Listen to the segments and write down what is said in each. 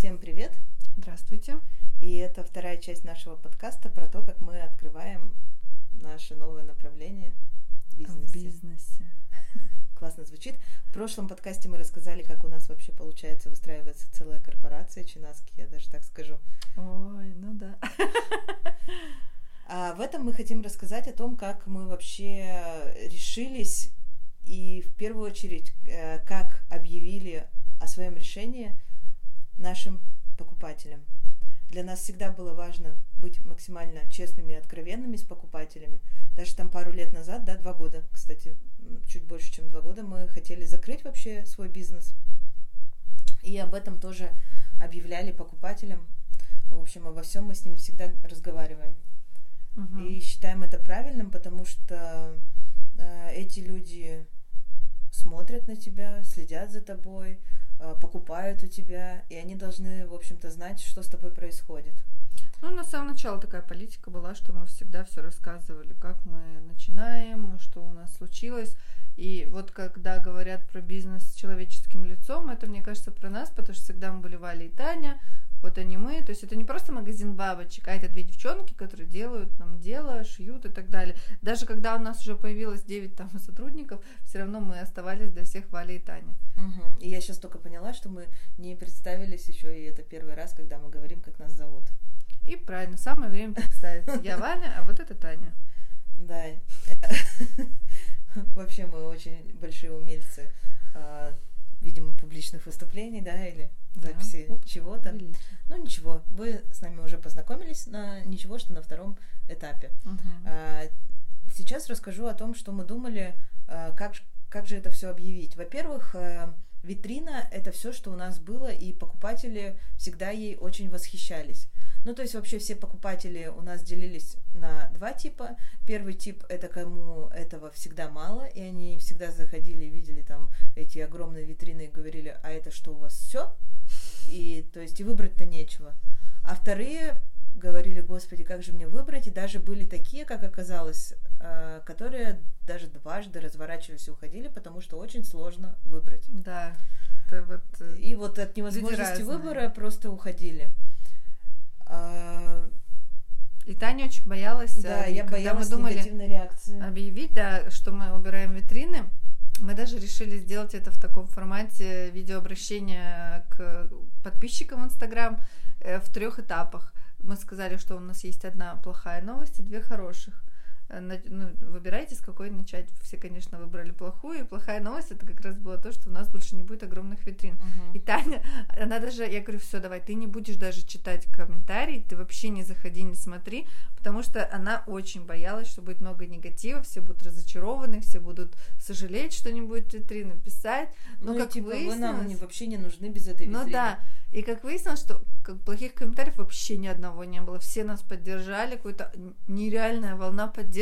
Всем привет! Здравствуйте! И это вторая часть нашего подкаста про то, как мы открываем наше новое направление в бизнесе. В бизнесе. Классно звучит. В прошлом подкасте мы рассказали, как у нас вообще получается выстраивается целая корпорация Чинаски, я даже так скажу. Ой, ну да. А в этом мы хотим рассказать о том, как мы вообще решились и в первую очередь, э, как объявили о своем решении нашим покупателям. Для нас всегда было важно быть максимально честными и откровенными с покупателями. Даже там пару лет назад, да, два года, кстати, чуть больше, чем два года, мы хотели закрыть вообще свой бизнес. И об этом тоже объявляли покупателям. В общем, обо всем мы с ними всегда разговариваем. Угу. И считаем это правильным, потому что э, эти люди смотрят на тебя, следят за тобой, покупают у тебя, и они должны, в общем-то, знать, что с тобой происходит. Ну, на самом начале такая политика была, что мы всегда все рассказывали, как мы начинаем, что у нас случилось. И вот когда говорят про бизнес с человеческим лицом, это, мне кажется, про нас, потому что всегда мы были Валя и Таня, вот они мы, то есть это не просто магазин бабочек, а это две девчонки, которые делают нам дело, шьют и так далее. Даже когда у нас уже появилось 9 там сотрудников, все равно мы оставались для всех Валя и Таня. Угу. И я сейчас только поняла, что мы не представились еще, и это первый раз, когда мы говорим, как нас зовут. И правильно, самое время представиться. Я Валя, а вот это Таня. Да. Вообще мы очень большие умельцы а, видимо, публичных выступлений, да, или записи да, чего-то. Ну ничего, вы с нами уже познакомились, на ничего, что на втором этапе. Угу. А, сейчас расскажу о том, что мы думали, а, как, как же это все объявить. Во-первых, а, витрина это все, что у нас было, и покупатели всегда ей очень восхищались. Ну, то есть вообще все покупатели у нас делились на два типа. Первый тип это кому этого всегда мало, и они всегда заходили и видели там эти огромные витрины и говорили, а это что у вас все? И то есть и выбрать-то нечего. А вторые говорили, господи, как же мне выбрать? И даже были такие, как оказалось, э, которые даже дважды разворачивались и уходили, потому что очень сложно выбрать. Да. Это вот э, и вот от невозможности выбора просто уходили. А, и Таня очень боялась, да, э, я когда боялась мы думали реакции. объявить, да, что мы убираем витрины. Мы даже решили сделать это в таком формате видеообращения к подписчикам в Инстаграм в трех этапах. Мы сказали, что у нас есть одна плохая новость и две хороших. Э, ну, выбирайте, с какой начать. Все, конечно, выбрали плохую. И плохая новость это как раз было то, что у нас больше не будет огромных витрин. Uh-huh. И Таня, она даже, я говорю, все, давай, ты не будешь даже читать комментарии, ты вообще не заходи, не смотри, потому что она очень боялась, что будет много негатива, все будут разочарованы, все будут сожалеть, что не будет витрины, писать. Но ну, как типа, выяснилось... вы нам вообще не нужны без этой ну витрины. Ну да, и как выяснилось, что как, плохих комментариев вообще ни одного не было. Все нас поддержали, какая-то нереальная волна поддержки,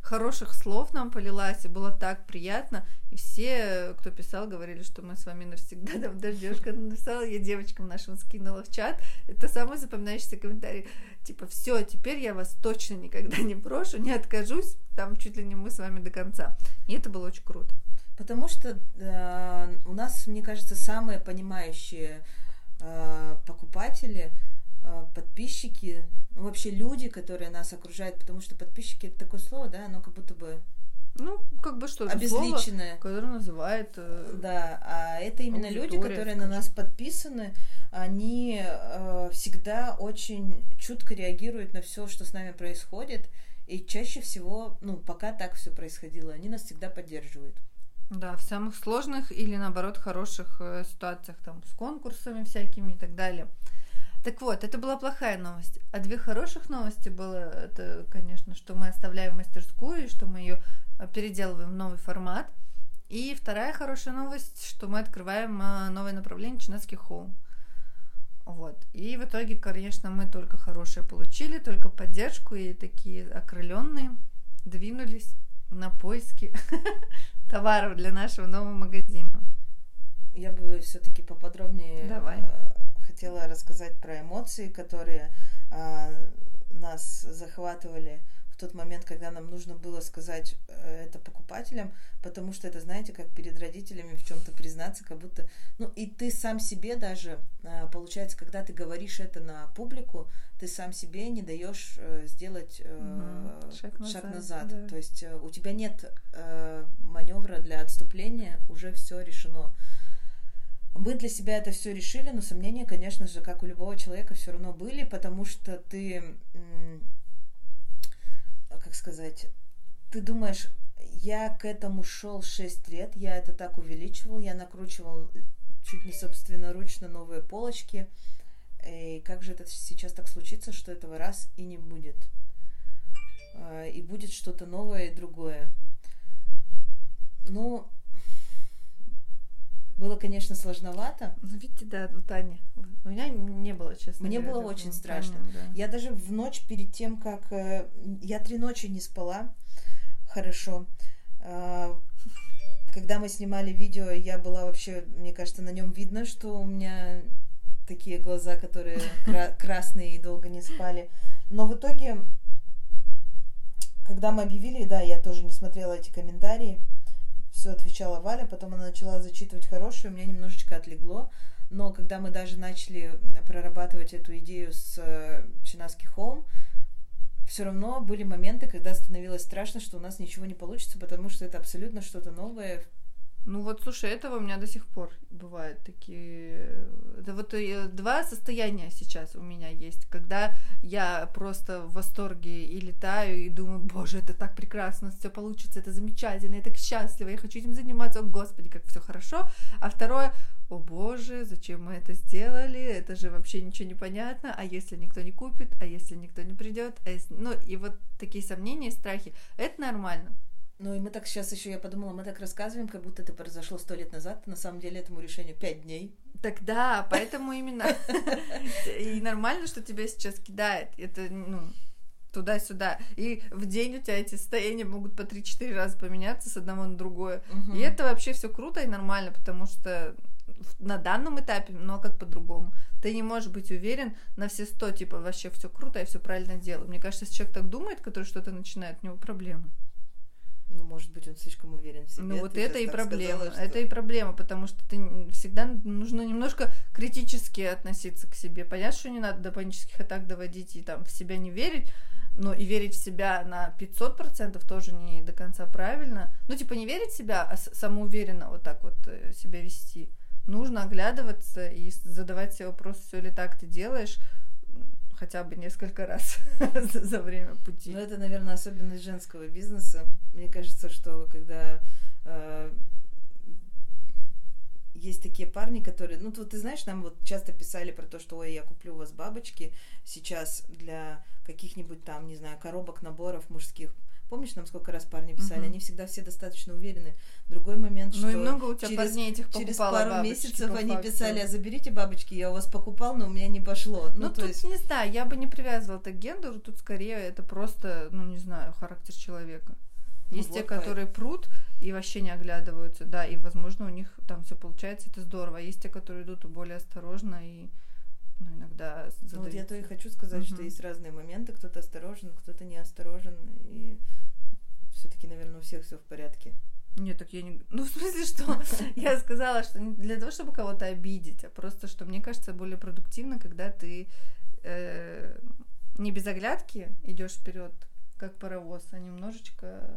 хороших слов нам полилась, и было так приятно. И все, кто писал, говорили, что мы с вами навсегда. Там даже девушка написала, я девочкам нашим скинула в чат. Это самый запоминающийся комментарий. Типа, все, теперь я вас точно никогда не брошу, не откажусь. Там чуть ли не мы с вами до конца. И это было очень круто. Потому что э, у нас, мне кажется, самые понимающие Э, покупатели, подписчики, ну, вообще люди, которые нас окружают, потому что подписчики это такое слово, да, оно как будто бы ну, как бы что, обезличенное, слово, которое называет. Э, да, а это именно люди, которые скажем. на нас подписаны, они э, всегда очень чутко реагируют на все, что с нами происходит, и чаще всего, ну, пока так все происходило, они нас всегда поддерживают. Да, в самых сложных или наоборот хороших э, ситуациях, там, с конкурсами всякими и так далее. Так вот, это была плохая новость. А две хороших новости было, это, конечно, что мы оставляем мастерскую, и что мы ее э, переделываем в новый формат. И вторая хорошая новость, что мы открываем э, новое направление Чинаский холм. Вот. И в итоге, конечно, мы только хорошее получили, только поддержку и такие окрыленные двинулись на поиски товаров для нашего нового магазина. Я бы все-таки поподробнее Давай. Хотела рассказать про эмоции, которые а, нас захватывали в тот момент, когда нам нужно было сказать э, это покупателям, потому что это, знаете, как перед родителями в чем-то признаться, как будто, ну и ты сам себе даже, э, получается, когда ты говоришь это на публику, ты сам себе не даешь э, сделать угу. шаг назад. Шаг назад. Да. То есть у тебя нет маневра для отступления, уже все решено. Мы для себя это все решили, но сомнения, конечно же, как у любого человека, все равно были, потому что ты как сказать, ты думаешь, я к этому шел 6 лет, я это так увеличивал, я накручивал чуть не собственноручно новые полочки. И как же это сейчас так случится, что этого раз и не будет? А, и будет что-то новое и другое. Ну, было, конечно, сложновато. Ну, видите, да, у Тани. У меня не было, честно Мне говоря, было очень страшно. Таня, да. Я даже в ночь перед тем, как... Э, я три ночи не спала хорошо. А, когда мы снимали видео, я была вообще, мне кажется, на нем видно, что у меня такие глаза, которые красные и долго не спали. Но в итоге, когда мы объявили, да, я тоже не смотрела эти комментарии, все отвечала Валя, потом она начала зачитывать хорошее, у меня немножечко отлегло. Но когда мы даже начали прорабатывать эту идею с э, Чинаски Холм, все равно были моменты, когда становилось страшно, что у нас ничего не получится, потому что это абсолютно что-то новое, ну вот, слушай, этого у меня до сих пор бывают такие... Это вот э, два состояния сейчас у меня есть, когда я просто в восторге и летаю, и думаю, боже, это так прекрасно, все получится, это замечательно, я так счастлива, я хочу этим заниматься, о господи, как все хорошо. А второе, о боже, зачем мы это сделали, это же вообще ничего не понятно, а если никто не купит, а если никто не придет, а если... ну и вот такие сомнения, страхи, это нормально, ну и мы так сейчас еще, я подумала, мы так рассказываем, как будто это произошло сто лет назад. На самом деле этому решению пять дней. Так да, поэтому именно и нормально, что тебя сейчас кидает. Это, ну, туда-сюда. И в день у тебя эти состояния могут по 3-4 раза поменяться с одного на другое. Угу. И это вообще все круто и нормально, потому что на данном этапе, но как по-другому. Ты не можешь быть уверен на все сто, типа, вообще все круто, я все правильно делаю. Мне кажется, если человек так думает, который что-то начинает, у него проблемы. Ну, может быть, он слишком уверен в себе. Ну, вот это и проблема. Сказала, что... Это и проблема, потому что ты всегда нужно немножко критически относиться к себе. Понятно, что не надо до панических атак доводить и там в себя не верить, но и верить в себя на 500% тоже не до конца правильно. Ну, типа, не верить в себя, а самоуверенно вот так вот э, себя вести. Нужно оглядываться и задавать себе вопрос, все ли так ты делаешь, хотя бы несколько раз за время пути. Ну, это, наверное, особенность женского бизнеса. Мне кажется, что когда э, есть такие парни, которые, ну, вот ты знаешь, нам вот часто писали про то, что, ой, я куплю у вас бабочки сейчас для каких-нибудь там, не знаю, коробок, наборов мужских. Помнишь, нам сколько раз парни писали? Uh-huh. Они всегда все достаточно уверены. Другой момент, ну, что... Ну и много у тебя через, этих Через пару месяцев они факту. писали, а заберите бабочки, я у вас покупал, но у меня не пошло. Ну, ну то тут есть... не знаю, я бы не привязывала это к гендеру, тут скорее это просто, ну, не знаю, характер человека. Ну есть ну, те, вот которые прут и вообще не оглядываются, да, и, возможно, у них там все получается, это здорово. А есть те, которые идут более осторожно и ну, иногда задают. Ну, вот я то и хочу сказать, угу. что есть разные моменты, кто-то осторожен, кто-то не осторожен, и все-таки, наверное, у всех все в порядке. Нет, так я не... Ну, в смысле, что я сказала, что не для того, чтобы кого-то обидеть, а просто, что мне кажется более продуктивно, когда ты э, не без оглядки идешь вперед, как паровоз, а немножечко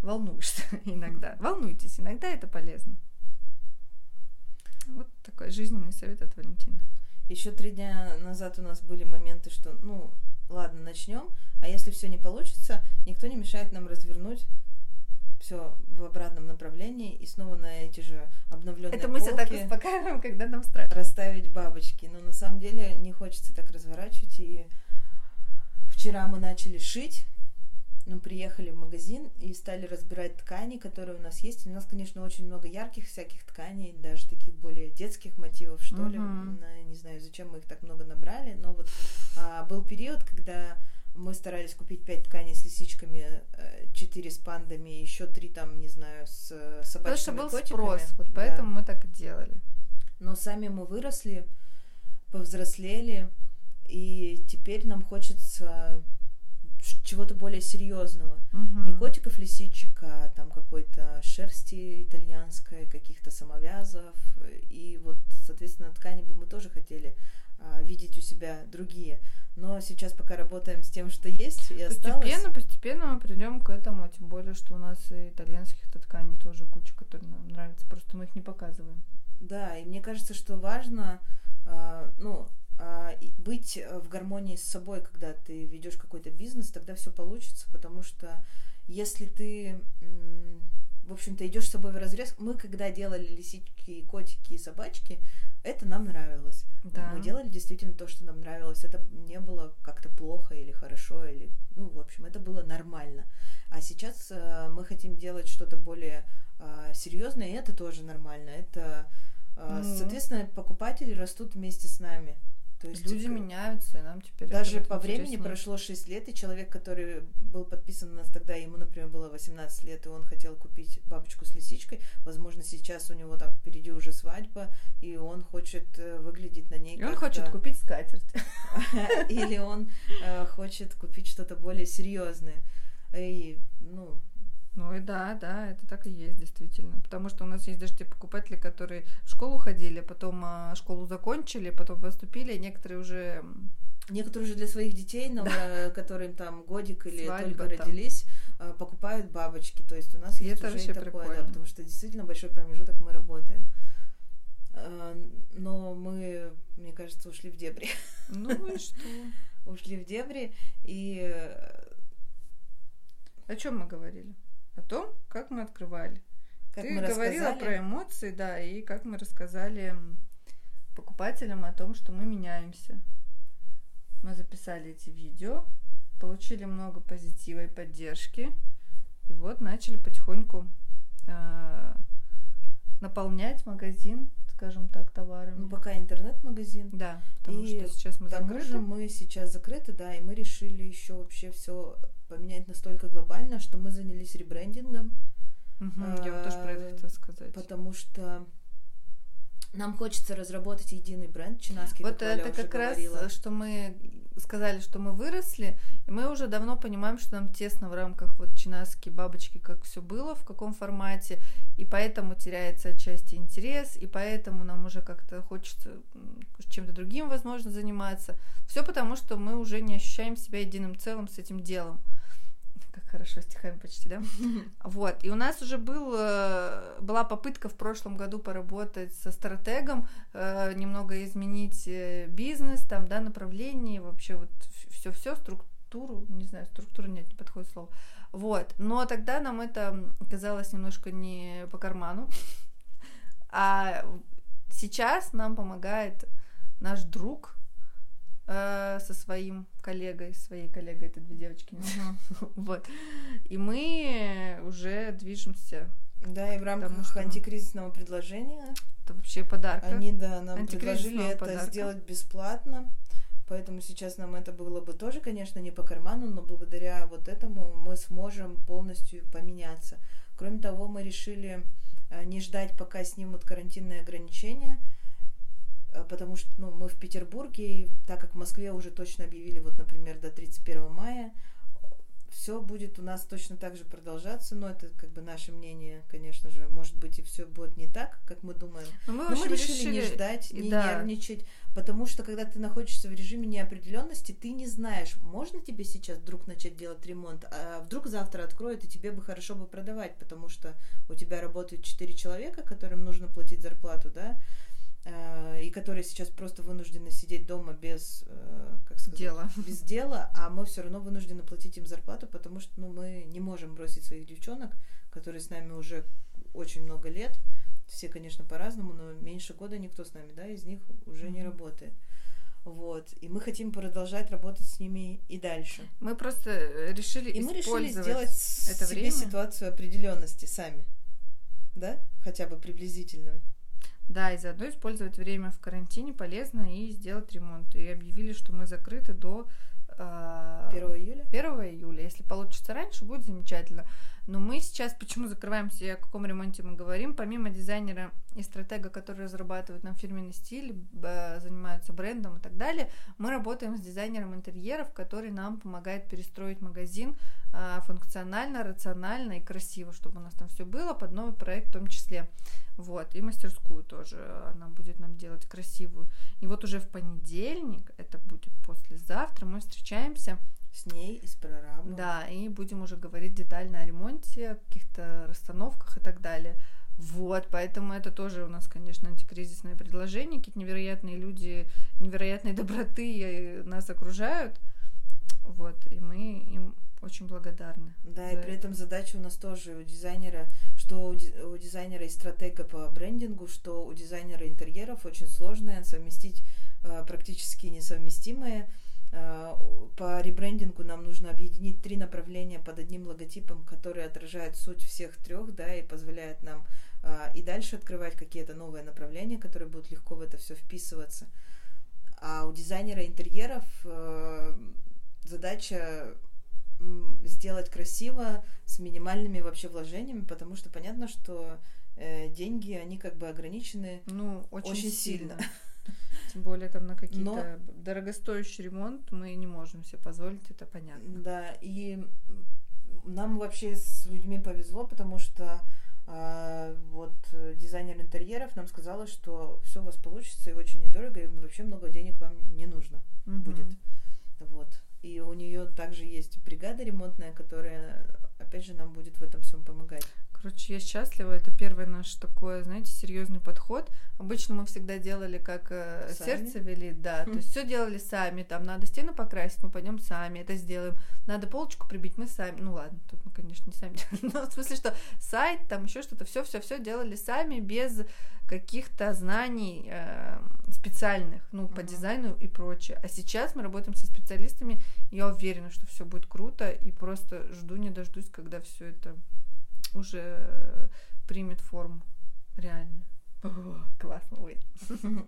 волнуешься иногда. Волнуйтесь, иногда это полезно. Вот такой жизненный совет от Валентины. Еще три дня назад у нас были моменты, что, ну, ладно, начнем, а если все не получится, никто не мешает нам развернуть все в обратном направлении и снова на эти же обновленные Это мы себя так успокаиваем, когда нам страшно. Расставить бабочки. Но на самом деле не хочется так разворачивать. И вчера мы начали шить. Ну, приехали в магазин и стали разбирать ткани, которые у нас есть. У нас, конечно, очень много ярких всяких тканей, даже таких более детских мотивов, что uh-huh. ли. Не знаю, зачем мы их так много набрали, но вот а, был период, когда мы старались купить пять тканей с лисичками, э, четыре с пандами, еще три там, не знаю, с собачьими Потому что был котиками. спрос, вот поэтому да. мы так и делали. Но сами мы выросли, повзрослели, и теперь нам хочется чего-то более серьезного. Угу. Не котиков лисичек, а там какой-то шерсти итальянской, каких-то самовязов. И вот, соответственно, ткани бы мы тоже хотели а, видеть у себя другие. Но сейчас пока работаем с тем, что есть, и постепенно, осталось. Постепенно мы придем к этому, тем более, что у нас и итальянских тканей тоже куча, которые нам нравятся, просто мы их не показываем. Да, и мне кажется, что важно, э, ну, э, быть в гармонии с собой, когда ты ведешь какой-то бизнес, тогда все получится, потому что если ты, э, в общем-то, идешь с собой в разрез, мы когда делали лисички, котики и собачки, это нам нравилось. Да. Мы делали действительно то, что нам нравилось. Это не было как-то плохо или хорошо, или, ну, в общем, это было нормально. А сейчас э, мы хотим делать что-то более э, серьезное, и это тоже нормально. Это, э, mm. соответственно, покупатели растут вместе с нами. То есть люди меняются, и нам теперь даже по времени прошло 6 лет, и человек, который был подписан на нас тогда, ему, например, было 18 лет, и он хотел купить бабочку с лисичкой, возможно, сейчас у него там впереди уже свадьба, и он хочет э, выглядеть на ней. И он хочет купить скатерть. Или он э, хочет купить что-то более серьезное. И, ну, ну и да, да, это так и есть, действительно. Потому что у нас есть даже те покупатели, которые в школу ходили, потом а, школу закончили, потом поступили, некоторые уже... Некоторые уже для своих детей, но, да. которым там годик или Свадьба только родились, а, покупают бабочки. То есть у нас и есть это уже и такое, да, потому что действительно большой промежуток мы работаем. А, но мы, мне кажется, ушли в дебри. Ну и что? Ушли в дебри, и... О чем мы говорили? О том, как мы открывали. Как Ты мы говорила про эмоции, да, и как мы рассказали покупателям о том, что мы меняемся. Мы записали эти видео, получили много позитива и поддержки, и вот начали потихоньку э, наполнять магазин, скажем так, товарами. Ну, пока интернет-магазин. Да, потому и что сейчас мы закрыты. Же мы сейчас закрыты, да, и мы решили еще вообще все поменять настолько глобально, что мы занялись ребрендингом. Угу, а, я тоже про это хотела сказать. Потому что нам хочется разработать единый бренд чинаский. Вот это как раз, говорила. что мы сказали, что мы выросли, и мы уже давно понимаем, что нам тесно в рамках вот чинаски, бабочки, как все было, в каком формате, и поэтому теряется отчасти интерес, и поэтому нам уже как-то хочется чем-то другим, возможно, заниматься. Все потому, что мы уже не ощущаем себя единым целым с этим делом как хорошо стихами почти, да? Вот. И у нас уже был, э, была попытка в прошлом году поработать со стратегом, э, немного изменить э, бизнес, там, да, направление, вообще вот все-все, структуру, не знаю, структура нет, не подходит слово. Вот. Но тогда нам это казалось немножко не по карману. А сейчас нам помогает наш друг, э, со своим коллегой, своей коллегой, это две девочки, uh-huh. вот. И мы уже движемся. Да, и в рамках тому, что... антикризисного предложения. Это вообще подарок. Они, да, нам предложили это подарка. сделать бесплатно. Поэтому сейчас нам это было бы тоже, конечно, не по карману, но благодаря вот этому мы сможем полностью поменяться. Кроме того, мы решили э, не ждать, пока снимут карантинные ограничения, а, потому что ну, мы в Петербурге, и так как в Москве уже точно объявили, вот, например, до 31 мая, все будет у нас точно так же продолжаться, но это как бы наше мнение, конечно же, может быть и все будет не так, как мы думаем. Но мы, но мы решили, решили не ждать, не да. нервничать, потому что когда ты находишься в режиме неопределенности, ты не знаешь, можно тебе сейчас вдруг начать делать ремонт, а вдруг завтра откроют и тебе бы хорошо бы продавать, потому что у тебя работают четыре человека, которым нужно платить зарплату, да, и которые сейчас просто вынуждены сидеть дома без, э, как сказать, дела. без дела, а мы все равно вынуждены платить им зарплату, потому что ну, мы не можем бросить своих девчонок, которые с нами уже очень много лет. Все, конечно, по-разному, но меньше года никто с нами, да, из них уже mm-hmm. не работает. Вот. И мы хотим продолжать работать с ними и дальше. Мы просто решили И мы решили сделать это себе время. ситуацию определенности сами. Да? Хотя бы приблизительную. Да, и заодно использовать время в карантине полезно и сделать ремонт. И объявили, что мы закрыты до э, 1 июля. 1 июля. Если получится раньше, будет замечательно. Но мы сейчас почему закрываемся о каком ремонте мы говорим? Помимо дизайнера и стратега, которые разрабатывают нам фирменный стиль, занимаются брендом и так далее. Мы работаем с дизайнером интерьеров, который нам помогает перестроить магазин а, функционально, рационально и красиво, чтобы у нас там все было под новый проект в том числе. Вот, и мастерскую тоже она будет нам делать красивую. И вот уже в понедельник, это будет послезавтра, мы встречаемся с ней и с прорабом. Да, и будем уже говорить детально о ремонте, каких-то расстановках и так далее. Вот, поэтому это тоже у нас, конечно, антикризисное предложение. Какие-то невероятные люди, невероятной доброты нас окружают. Вот, и мы им очень благодарны. Да, и при этом задача у нас тоже у дизайнера, что у дизайнера и стратега по брендингу, что у дизайнера интерьеров очень сложная совместить э, практически несовместимые. Э, по ребрендингу нам нужно объединить три направления под одним логотипом, который отражает суть всех трех, да, и позволяет нам э, и дальше открывать какие-то новые направления, которые будут легко в это все вписываться. А у дизайнера интерьеров э, задача сделать красиво с минимальными вообще вложениями, потому что понятно, что э, деньги они как бы ограничены ну очень, очень сильно. сильно. Тем более там на какие-то Но... дорогостоящий ремонт мы не можем себе позволить, это понятно. Да, и нам вообще с людьми повезло, потому что а, вот дизайнер интерьеров нам сказала, что все у вас получится и очень недорого, и вообще много денег вам не нужно угу. будет. Вот. И у нее также есть бригада ремонтная, которая, опять же, нам будет в этом всем помогать. Короче, я счастлива. Это первый наш такой, знаете, серьезный подход. Обычно мы всегда делали, как э, сердце вели, да. То есть все делали сами. Там надо стену покрасить, мы пойдем сами, это сделаем. Надо полочку прибить, мы сами. Ну ладно, тут мы, конечно, не сами делали. Но в смысле, что сайт, там еще что-то, все-все-все делали сами, без каких-то знаний э, специальных, ну, по uh-huh. дизайну и прочее. А сейчас мы работаем со специалистами, я уверена, что все будет круто, и просто жду не дождусь, когда все это уже примет форму реально. классно будет.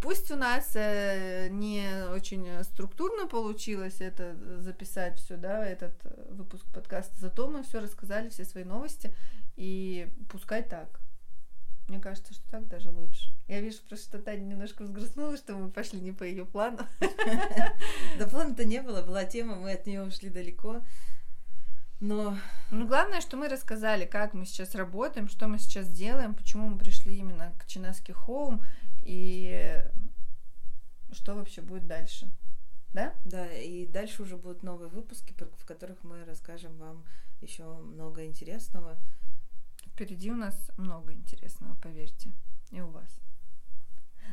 Пусть у нас э, не очень структурно получилось это записать все, да, этот выпуск подкаста, зато мы все рассказали, все свои новости, и пускай так. Мне кажется, что так даже лучше. Я вижу просто, что Таня немножко взгрустнула, что мы пошли не по ее плану. Да плана-то не было, была тема, мы от нее ушли далеко. Но... Ну, главное, что мы рассказали, как мы сейчас работаем, что мы сейчас делаем, почему мы пришли именно к Чинаски Хоум и что вообще будет дальше. Да? Да, и дальше уже будут новые выпуски, в которых мы расскажем вам еще много интересного. Впереди у нас много интересного, поверьте, и у вас.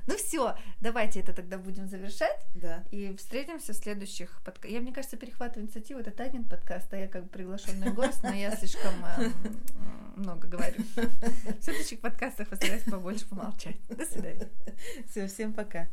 Ну все, давайте это тогда будем завершать. Да. И встретимся в следующих подкастах. Я, мне кажется, перехватываю инициативу. Это Танин подкаст, а я как бы приглашенный гость, но я слишком э, много говорю. В следующих подкастах постараюсь побольше помолчать. До свидания. Все, всем пока.